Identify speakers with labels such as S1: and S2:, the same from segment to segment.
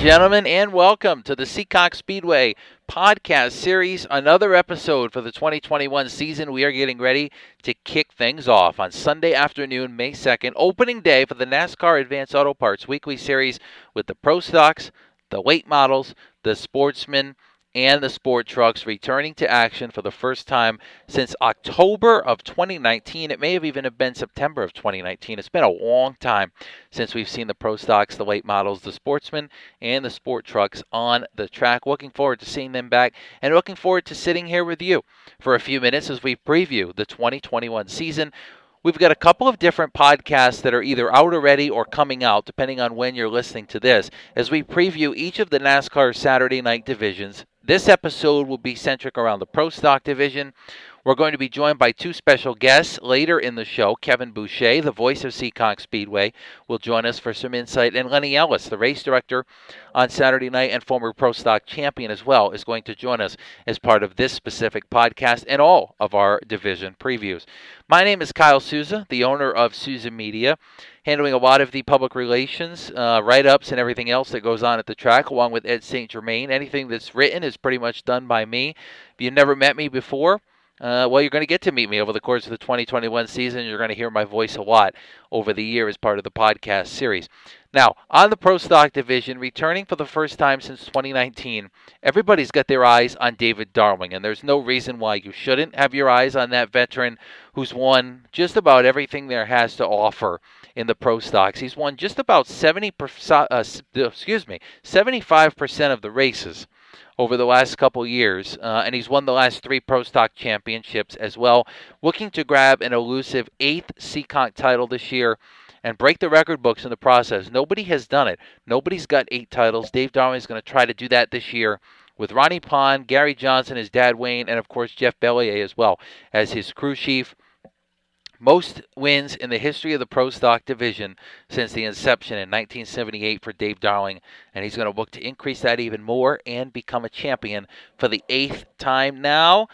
S1: gentlemen, and welcome to the Seekonk Speedway podcast series. Another episode for the 2021 season. We are getting ready to kick things off on Sunday afternoon, May 2nd, opening day for the NASCAR Advance Auto Parts weekly series with the Pro Stocks, the late models, the sportsmen, and the sport trucks returning to action for the first time since October of 2019. It may have even have been September of 2019. It's been a long time since we've seen the pro stocks, the late models, the sportsmen, and the sport trucks on the track. Looking forward to seeing them back and looking forward to sitting here with you for a few minutes as we preview the 2021 season. We've got a couple of different podcasts that are either out already or coming out, depending on when you're listening to this, as we preview each of the NASCAR Saturday night divisions this episode will be centric around the Pro Stock division. We're going to be joined by two special guests later in the show. Kevin Boucher, the voice of Seekonk Speedway, will join us for some insight. And Lenny Ellis, the race director on Saturday night and former Pro Stock champion as well, is going to join us as part of this specific podcast and all of our division previews. My name is Kyle Souza, the owner of Souza Media handling a lot of the public relations, uh, write ups, and everything else that goes on at the track, along with Ed St. Germain. Anything that's written is pretty much done by me. If you've never met me before, uh, well, you're going to get to meet me over the course of the 2021 season. You're going to hear my voice a lot over the year as part of the podcast series. Now, on the Pro Stock division, returning for the first time since 2019, everybody's got their eyes on David Darling, and there's no reason why you shouldn't have your eyes on that veteran who's won just about everything there has to offer in the pro stocks. He's won just about 70 uh, excuse me, 75% of the races over the last couple years, uh, and he's won the last three Pro Stock championships as well. Looking to grab an elusive eighth Seekonk title this year and break the record books in the process. Nobody has done it. Nobody's got eight titles. Dave Darling is going to try to do that this year with Ronnie Pond, Gary Johnson, his dad Wayne, and of course Jeff Bellier as well as his crew chief most wins in the history of the Pro Stock division since the inception in 1978 for Dave Darling, and he's going to look to increase that even more and become a champion for the eighth time now.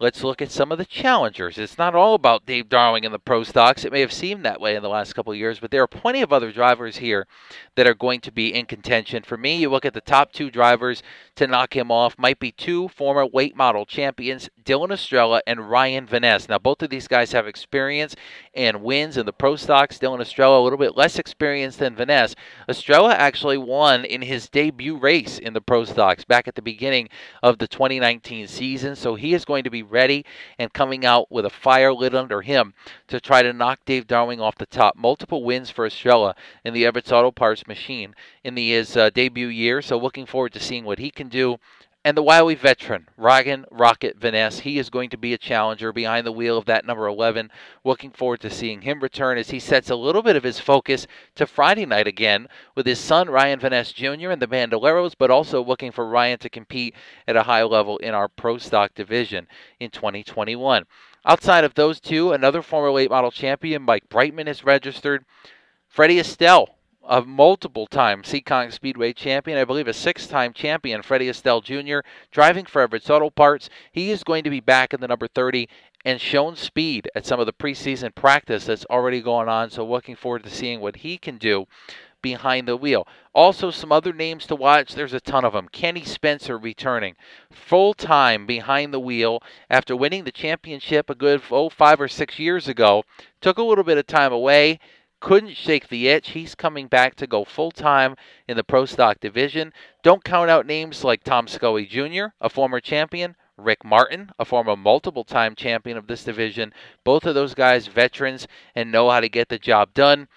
S1: Let's look at some of the challengers. It's not all about Dave Darling and the pro stocks. It may have seemed that way in the last couple of years, but there are plenty of other drivers here that are going to be in contention. For me, you look at the top two drivers to knock him off might be two former late model champions, Dylan Estrella and Ryan Van Ness. Now, both of these guys have experience and wins in the pro stocks. Dylan Estrella a little bit less experienced than Van Ness. Estrella actually won in his debut race in the pro stocks back at the beginning of the 2019 season, so he is going to be ready and coming out with a fire lit under him to try to knock Dave Darling off the top. Multiple wins for Estrella in the Everts Auto Parts machine in the, his uh, debut year, so looking forward to seeing what he can do. And the wily veteran, Ryan Rocket Van Ness, he is going to be a challenger behind the wheel of that number 11. Looking forward to seeing him return as he sets a little bit of his focus to Friday night again with his son, Ryan Van Ness Jr. and the Bandoleros, but also looking for Ryan to compete at a high level in our Pro Stock division in 2021. Outside of those two, another former late model champion, Mike Brightman, is registered. Freddie Estelle a multiple time Seekonk Speedway champion, I believe a six time champion, Freddie Estelle Jr., driving for Everts Auto Parts. He is going to be back in the number 30 and shown speed at some of the preseason practice that's already going on. So, looking forward to seeing what he can do behind the wheel. Also, some other names to watch. There's a ton of them. Kenny Spencer returning full time behind the wheel after winning the championship a good oh, five or six years ago. Took a little bit of time away couldn't shake the itch. He's coming back to go full time in the Pro Stock division. Don't count out names like Tom Scully Jr., a former champion, Rick Martin, a former multiple time champion of this division. Both of those guys, veterans, and know how to get the job done.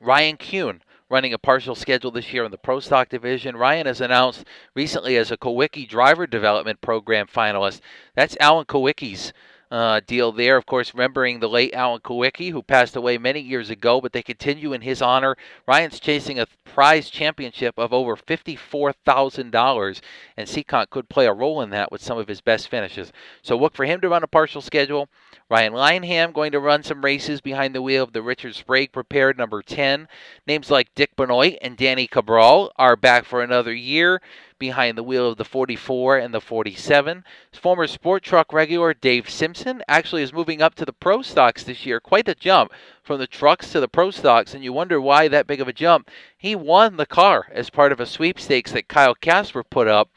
S1: Ryan Kuhn, running a partial schedule this year in the Pro Stock division. Ryan has announced recently as a Kulwicki Driver Development Program finalist. That's Alan Kulwicki's uh, deal there. Of course, remembering the late Alan Kulwicki, who passed away many years ago, but they continue in his honor. Ryan's chasing a prize championship of over $54,000, and Seekonk could play a role in that with some of his best finishes. So look for him to run a partial schedule. Ryan Lionham going to run some races behind the wheel of the Richard Sprague prepared number 10. Names like Dick Benoit and Danny Cabral are back for another year. Behind the wheel of the 44 and the 47. Former Sport Truck regular Dave Simpson actually is moving up to the Pro Stocks this year. Quite a jump from the trucks to the Pro Stocks, and you wonder why that big of a jump. He won the car as part of a sweepstakes that Kyle Casper put up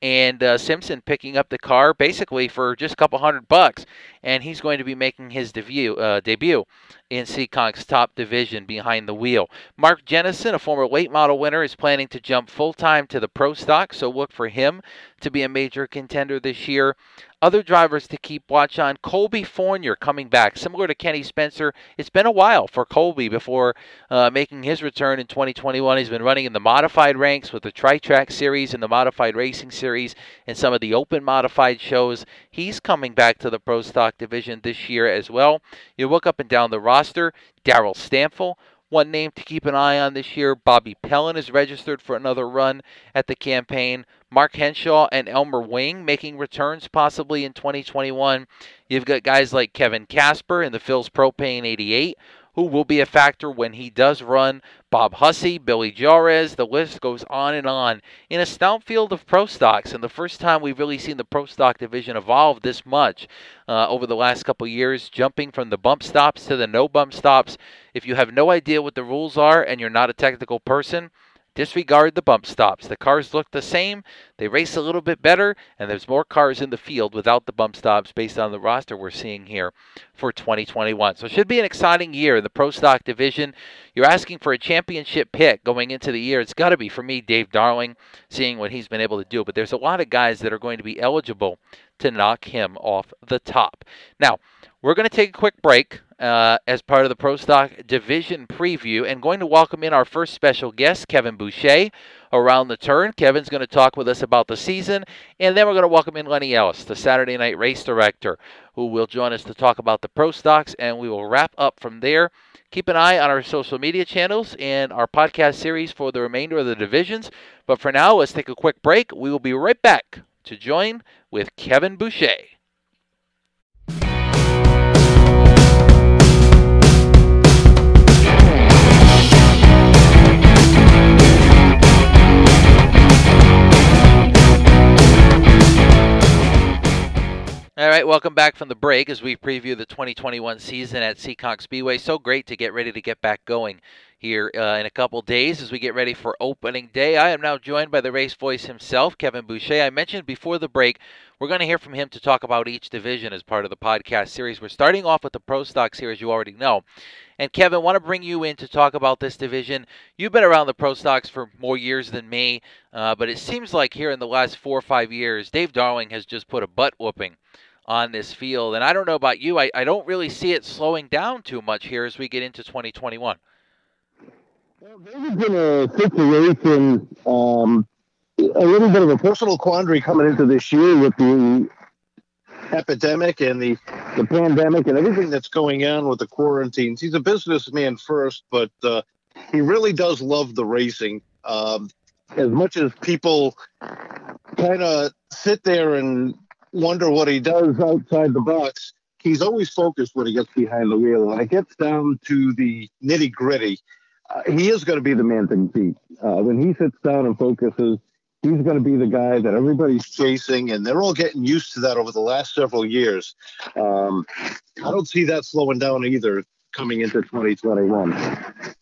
S1: and uh, Simpson picking up the car basically for just a couple hundred bucks, and he's going to be making his debut uh, debut in Seekonk's top division behind the wheel. Mark Jennison, a former late model winner, is planning to jump full time to the pro stock, so look for him to be a major contender this year. Other drivers to keep watch on Colby Fournier coming back. Similar to Kenny Spencer, it's been a while for Colby before uh, making his return in 2021. He's been running in the modified ranks with the Tri Track Series and the Modified Racing Series and some of the open modified shows. He's coming back to the Pro Stock division this year as well. You look up and down the roster Daryl Stanfill, one name to keep an eye on this year Bobby Pellin is registered for another run at the campaign. Mark Henshaw and Elmer Wing making returns possibly in 2021. You've got guys like Kevin Casper in the Phil's Propane 88, who will be a factor when he does run. Bob Hussey, Billy Jarez, the list goes on and on. In a stout field of pro stocks, and the first time we've really seen the pro stock division evolve this much uh, over the last couple years, jumping from the bump stops to the no bump stops. If you have no idea what the rules are and you're not a technical person, Disregard the bump stops. The cars look the same, they race a little bit better, and there's more cars in the field without the bump stops based on the roster we're seeing here for 2021. So it should be an exciting year in the Pro Stock division. You're asking for a championship pick going into the year. It's got to be for me, Dave Darling, seeing what he's been able to do. But there's a lot of guys that are going to be eligible to knock him off the top. Now, we're going to take a quick break uh, as part of the Pro Stock Division preview and going to welcome in our first special guest, Kevin Boucher, around the turn. Kevin's going to talk with us about the season, and then we're going to welcome in Lenny Ellis, the Saturday Night Race Director, who will join us to talk about the Pro Stocks, and we will wrap up from there. Keep an eye on our social media channels and our podcast series for the remainder of the divisions. But for now, let's take a quick break. We will be right back to join with Kevin Boucher. Back from the break as we preview the 2021 season at Seekonk Speedway. So great to get ready to get back going here uh, in a couple days as we get ready for opening day. I am now joined by the race voice himself, Kevin Boucher. I mentioned before the break, we're going to hear from him to talk about each division as part of the podcast series. We're starting off with the Pro Stock Series, you already know. And Kevin, want to bring you in to talk about this division. You've been around the Pro Stocks for more years than me, uh, but it seems like here in the last four or five years, Dave Darling has just put a butt whooping on this field. And I don't know about you, I, I don't really see it slowing down too much here as we get into 2021.
S2: Well, there's been a situation, um, a little bit of a personal quandary coming into this year with the epidemic and the, the pandemic and everything that's going on with the quarantines. He's a businessman first, but uh, he really does love the racing. Um, as much as people kind of sit there and wonder what he does outside the box. He's always focused when he gets behind the wheel. When it gets down to the nitty gritty, uh, he is going to be the man to beat. Uh, when he sits down and focuses, he's going to be the guy that everybody's chasing, and they're all getting used to that over the last several years. Um, I don't see that slowing down either coming into 2021.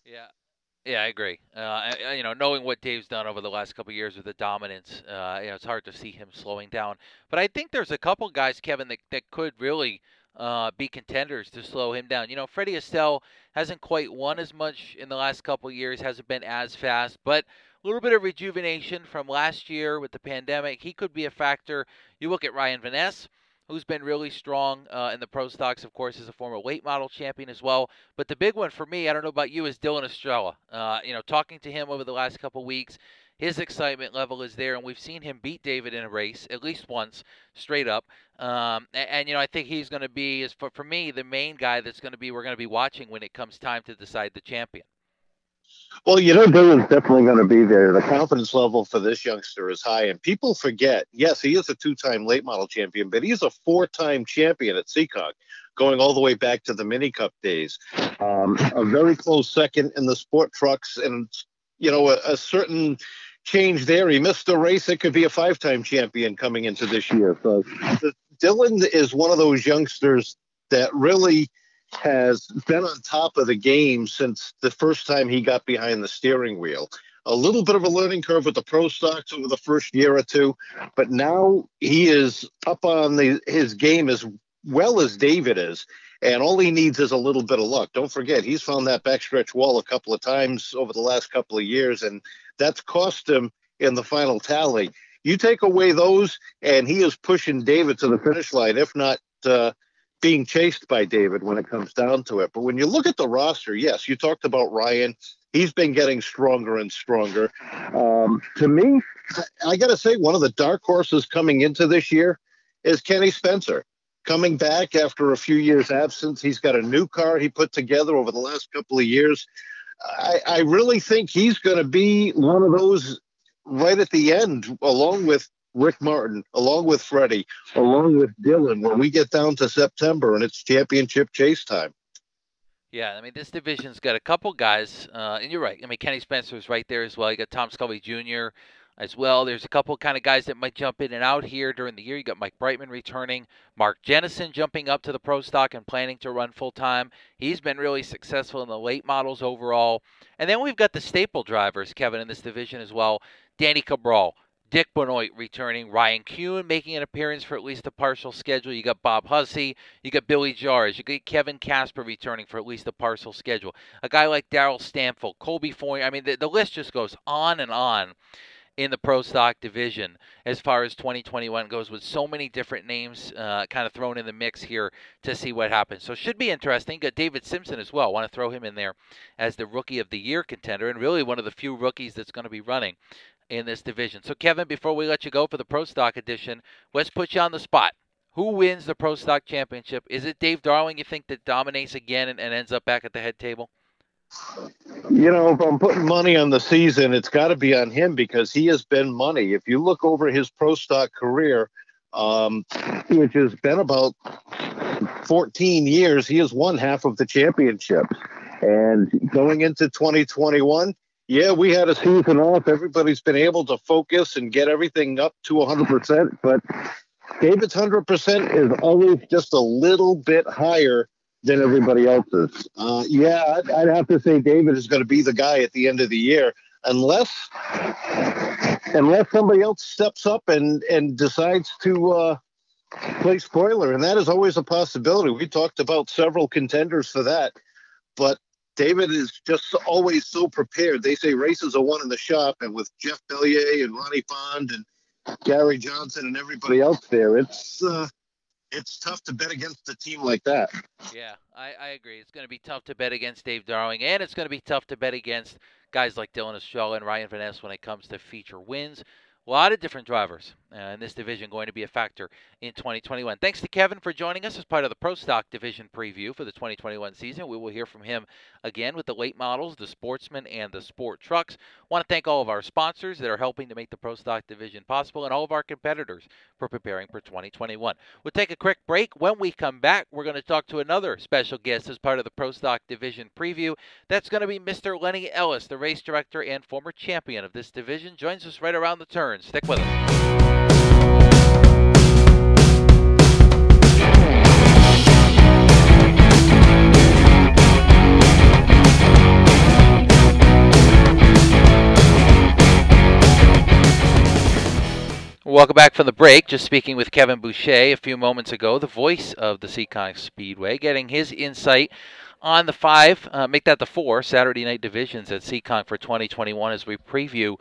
S1: Yeah, I agree. Uh, you know, knowing what Dave's done over the last couple years with the dominance, uh, you know, it's hard to see him slowing down. But I think there's a couple guys, Kevin, that, that could really uh, be contenders to slow him down. You know, Freddie Estelle hasn't quite won as much in the last couple years, hasn't been as fast, but a little bit of rejuvenation from last year with the pandemic. He could be a factor. You look at Ryan Van Ness who's been really strong uh, in the pro stocks, of course, is a former late model champion as well. But the big one for me, I don't know about you, is Dylan Estrella. Uh, you know, talking to him over the last couple weeks, his excitement level is there, and we've seen him beat David in a race at least once, straight up. Um, and, and, you know, I think he's going to be, is for for me, the main guy that's going to be we're going to be watching when it comes time to decide the champion.
S2: Well, you know, Dylan's definitely going to be there. The confidence level for this youngster is high, and people forget. Yes, he is a two-time late model champion, but he's a four-time champion at Seekonk, going all the way back to the Mini Cup days. Um, a very close second in the sport trucks, and you know, a, a certain change there. He missed a race. It could be a five-time champion coming into this year. So Dylan is one of those youngsters that really has been on top of the game since the first time he got behind the steering wheel. A little bit of a learning curve with the pro stocks over the first year or two, but now he is up on the his game as well as David is. And all he needs is a little bit of luck. Don't forget, he's found that backstretch wall a couple of times over the last couple of years, and that's cost him in the final tally. You take away those, and he is pushing David to the finish line, if not uh, being chased by David when it comes down to it. But when you look at the roster, yes, you talked about Ryan. He's been getting stronger and stronger. Um, to me, I, got to say, one of the dark horses coming into this year is Kenny Spencer coming back after a few years absence. He's got a new car he put together over the last couple of years. I, I really think he's going to be one of those right at the end, along with Rick Martin, along with Freddie, along with Dylan, when we get down to September and it's championship chase time.
S1: Yeah, I mean this division's got a couple guys, uh, and you're right. I mean Kenny Spencer's right there as well. You got Tom Scully Jr as well. There's a couple kind of guys that might jump in and out here during the year. You got Mike Brightman returning, Mark Jennison jumping up to the pro stock and planning to run full time. He's been really successful in the late models overall. And then we've got the staple drivers, Kevin, in this division as well. Danny Cabral, Dick Benoit returning, Ryan Kuhn making an appearance for at least a partial schedule. You got Bob Hussey, you got Billy Jars, you got Kevin Casper returning for at least a partial schedule. A guy like Daryl Stanfield, Colby Foy. I mean, the, the list just goes on and on in the pro stock division as far as 2021 goes with so many different names uh, kind of thrown in the mix here to see what happens so should be interesting got david simpson as well want to throw him in there as the rookie of the year contender and really one of the few rookies that's going to be running in this division so kevin before we let you go for the pro stock edition let's put you on the spot who wins the pro stock championship is it dave darling you think that dominates again and, and ends up back at the head table
S2: you know, if I'm putting money on the season, it's got to be on him because he has been money. If you look over his pro stock career, um, which has been about 14 years, he has won half of the championships. And going into 2021, yeah, we had a season off. Everybody's been able to focus and get everything up to 100%. But David's 100% is always just a little bit higher than everybody else's. Uh, yeah, I'd, I'd, have to say David is going to be the guy at the end of the year, unless unless somebody else steps up and and decides to uh, play spoiler, and that is always a possibility. We talked about several contenders for that, but David is just always so prepared. They say races are won in the shop, and with Jeff Bellier and Ronnie Pond and Gary Johnson and everybody else there, it's uh, it's tough to bet against a team like that.
S1: Yeah, I, I agree. It's going to be tough to bet against Dave Darling, and it's going to be tough to bet against guys like Dylan Estrella and Ryan Van Ness when it comes to feature wins. A lot of different drivers uh, in this division going to be a factor in 2021. Thanks to Kevin for joining us as part of the Pro Stock Division preview for the 2021 season. We will hear from him again with the late models, the Sportsman, and the Sport Trucks. Want to thank all of our sponsors that are helping to make the Pro Stock Division possible and all of our competitors for preparing for 2021. We'll take a quick break. When we come back, we're going to talk to another special guest as part of the Pro Stock Division preview. That's going to be Mr. Lenny Ellis, the race director and former champion of this division. Joins us right around the turn. Stick with us. Welcome back from the break. Just speaking with Kevin Boucher a few moments ago, the voice of the Seekonk Speedway, getting his insight on the five, uh, make that the four Saturday night divisions at Seekonk for 2021 as we preview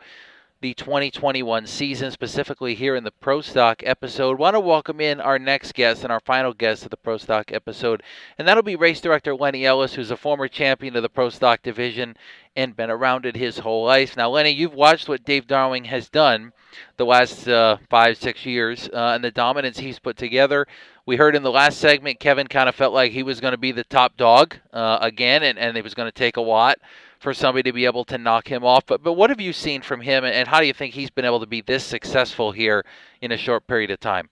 S1: the 2021 season, specifically here in the Pro Stock episode. Want to welcome in our next guest and our final guest of the Pro Stock episode, and that'll be race director Lenny Ellis, who's a former champion of the Pro Stock division and been around it his whole life. Now, Lenny, you've watched what Dave Darling has done the last uh, five, six years uh, and the dominance he's put together. We heard in the last segment, Kevin kind of felt like he was going to be the top dog uh, again, and, and it was going to take a lot for somebody to be able to knock him off. But but what have you seen from him, and how do you think he's been able to be this successful here in a short period of time?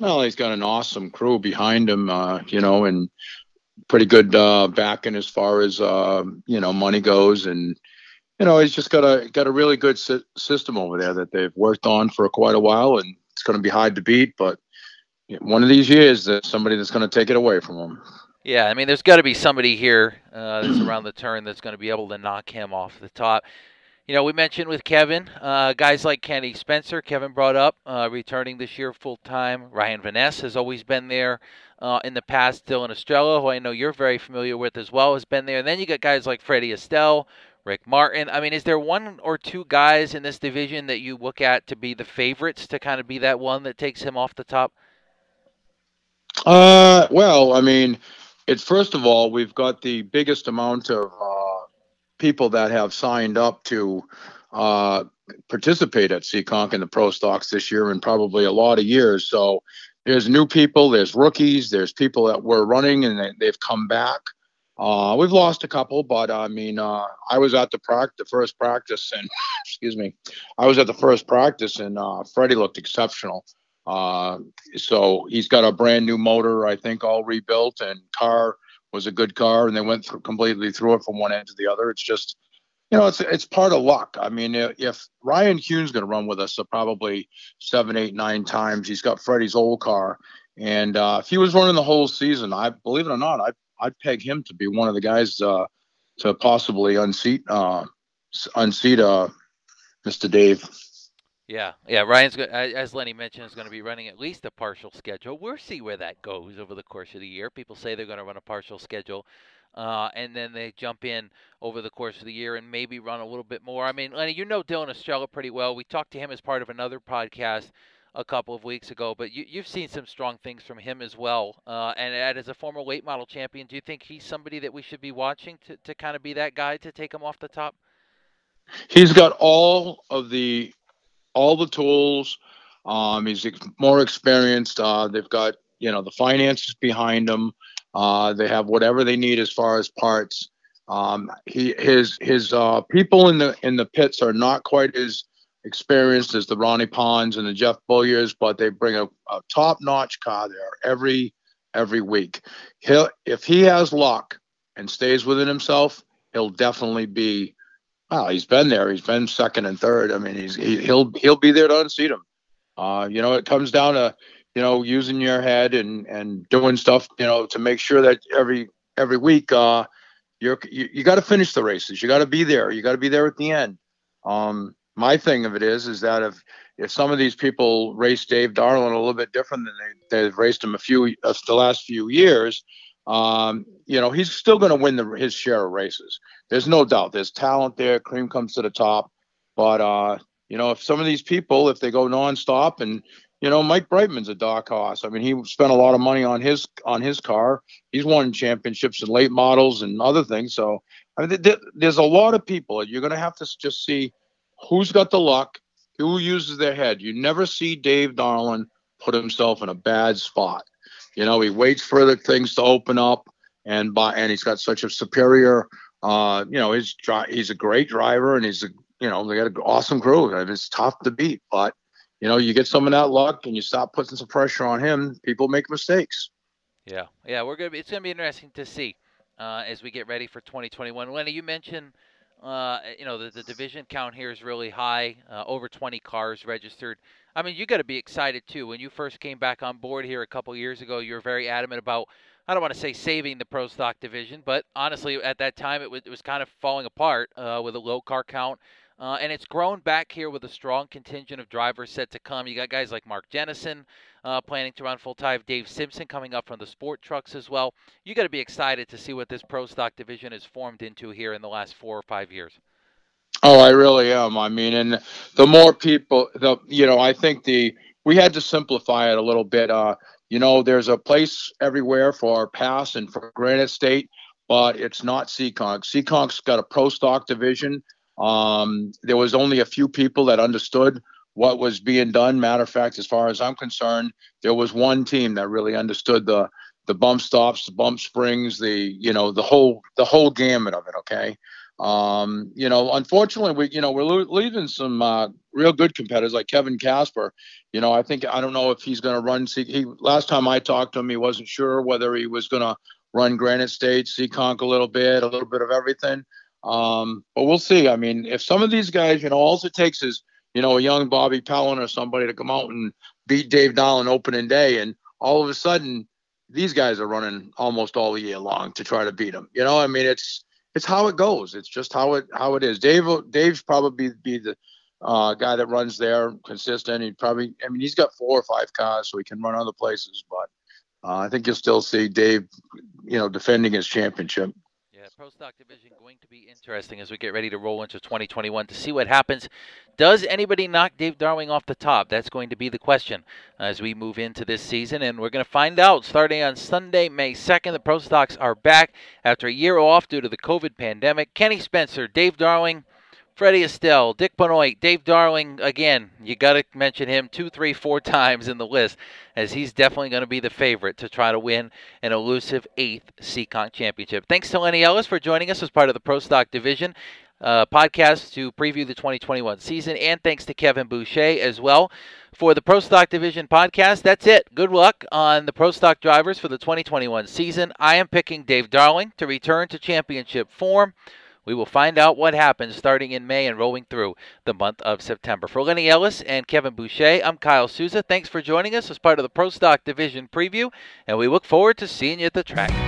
S3: Well, he's got an awesome crew behind him, uh, you know, and pretty good uh, backing as far as uh, you know money goes, and you know, he's just got a got a really good si- system over there that they've worked on for quite a while, and it's going to be hard to beat. But one of these years, there's somebody that's going to take it away from him.
S1: Yeah, I mean, there's got to be somebody here uh, that's around the turn that's going to be able to knock him off the top. You know, we mentioned with Kevin, uh, guys like Kenny Spencer, Kevin brought up, uh, returning this year full time. Ryan Van Ness has always been there uh, in the past. Dylan Estrella, who I know you're very familiar with as well, has been there. And then you got guys like Freddie Estelle, Rick Martin. I mean, is there one or two guys in this division that you look at to be the favorites to kind of be that one that takes him off the top?
S3: Uh, well, I mean, it's first of all, we've got the biggest amount of uh, people that have signed up to uh, participate at Seekonk in the Pro Stocks this year in probably a lot of years. So there's new people, there's rookies, there's people that were running and they, they've come back. Uh, we've lost a couple, but I mean, uh, I was at the the first practice, and excuse me, I was at the first practice, and uh, Freddie looked exceptional. Uh, so he's got a brand new motor, I think, all rebuilt, and car was a good car, and they went through, completely through it from one end to the other. It's just, you know, it's it's part of luck. I mean, if Ryan Kuhn's going to run with us, so probably seven, eight, nine times, he's got Freddie's old car, and uh, if he was running the whole season, I believe it or not, I I'd peg him to be one of the guys uh, to possibly unseat uh, unseat uh, Mr. Dave.
S1: Yeah, yeah. Ryan's as Lenny mentioned is going to be running at least a partial schedule. We'll see where that goes over the course of the year. People say they're going to run a partial schedule, uh, and then they jump in over the course of the year and maybe run a little bit more. I mean, Lenny, you know Dylan Estrella pretty well. We talked to him as part of another podcast a couple of weeks ago, but you, have seen some strong things from him as well. Uh, and as a former late model champion, do you think he's somebody that we should be watching to, to kind of be that guy to take him off the top?
S3: He's got all of the all the tools. Um, he's more experienced. Uh, they've got you know the finances behind them. Uh, they have whatever they need as far as parts. Um, he his his uh, people in the in the pits are not quite as experienced as the Ronnie Ponds and the Jeff Belliers, but they bring a, a top-notch car there every every week. He'll if he has luck and stays within himself, he'll definitely be. Well, he's been there. He's been second and third. I mean, he's he, he'll he'll be there to unseat him. Uh, you know, it comes down to you know using your head and and doing stuff you know to make sure that every every week uh, you're you, you got to finish the races. You got to be there. You got to be there at the end. Um, my thing of it is is that if if some of these people race Dave Darling a little bit different than they, they've raced him a few uh, the last few years, um, you know, he's still going to win the, his share of races. There's no doubt. There's talent there. Cream comes to the top. But uh, you know, if some of these people, if they go nonstop, and you know, Mike Brightman's a dark horse. I mean, he spent a lot of money on his on his car. He's won championships in late models and other things. So I mean, there's a lot of people. You're going to have to just see who's got the luck, who uses their head. You never see Dave Darling put himself in a bad spot. You know, he waits for the things to open up, and by and he's got such a superior. Uh, you know, he's he's a great driver, and he's a you know they got an awesome crew. And it's tough to beat, but you know, you get some of that luck, and you stop putting some pressure on him. People make mistakes.
S1: Yeah, yeah, we're gonna. Be, it's gonna be interesting to see uh, as we get ready for 2021. Lenny, you mentioned uh, you know, the, the division count here is really high, uh, over 20 cars registered. I mean, you got to be excited too. When you first came back on board here a couple years ago, you were very adamant about, I don't want to say saving the pro stock division, but honestly, at that time, it was, it was kind of falling apart uh, with a low car count. Uh, and it's grown back here with a strong contingent of drivers set to come. You got guys like Mark Jennison uh, planning to run full time, Dave Simpson coming up from the sport trucks as well. You got to be excited to see what this pro stock division has formed into here in the last four or five years.
S3: Oh, I really am. I mean, and the more people, the you know, I think the we had to simplify it a little bit. Uh, you know, there's a place everywhere for our Pass and for Granite State, but it's not Seekonk. Seekonk's got a pro stock division um, there was only a few people that understood what was being done. Matter of fact, as far as I'm concerned, there was one team that really understood the the bump stops, the bump springs, the you know the whole the whole gamut of it. Okay, um, you know, unfortunately, we you know we're lo- leaving some uh, real good competitors like Kevin Casper. You know, I think I don't know if he's going to run. He last time I talked to him, he wasn't sure whether he was going to run Granite State, Seekonk a little bit, a little bit of everything. Um, but we'll see. I mean, if some of these guys, you know, all it takes is, you know, a young Bobby Pellin or somebody to come out and beat Dave Darling opening day, and all of a sudden these guys are running almost all year long to try to beat him. You know, I mean, it's it's how it goes. It's just how it how it is. Dave Dave's probably be the uh, guy that runs there consistent. He probably, I mean, he's got four or five cars, so he can run other places. But uh, I think you'll still see Dave, you know, defending his championship.
S1: Yeah, Pro Stock Division going to be interesting as we get ready to roll into 2021 to see what happens. Does anybody knock Dave Darling off the top? That's going to be the question as we move into this season, and we're going to find out starting on Sunday, May 2nd. The Pro Stocks are back after a year off due to the COVID pandemic. Kenny Spencer, Dave Darling, Freddie Estelle, Dick Benoit, Dave Darling, again, you got to mention him two, three, four times in the list, as he's definitely going to be the favorite to try to win an elusive eighth Seekonk championship. Thanks to Lenny Ellis for joining us as part of the Pro Stock Division uh, podcast to preview the 2021 season, and thanks to Kevin Boucher as well for the Pro Stock Division podcast. That's it. Good luck on the Pro Stock drivers for the 2021 season. I am picking Dave Darling to return to championship form. We will find out what happens starting in May and rolling through the month of September. For Lenny Ellis and Kevin Boucher, I'm Kyle Souza. Thanks for joining us as part of the Pro Stock Division preview, and we look forward to seeing you at the track.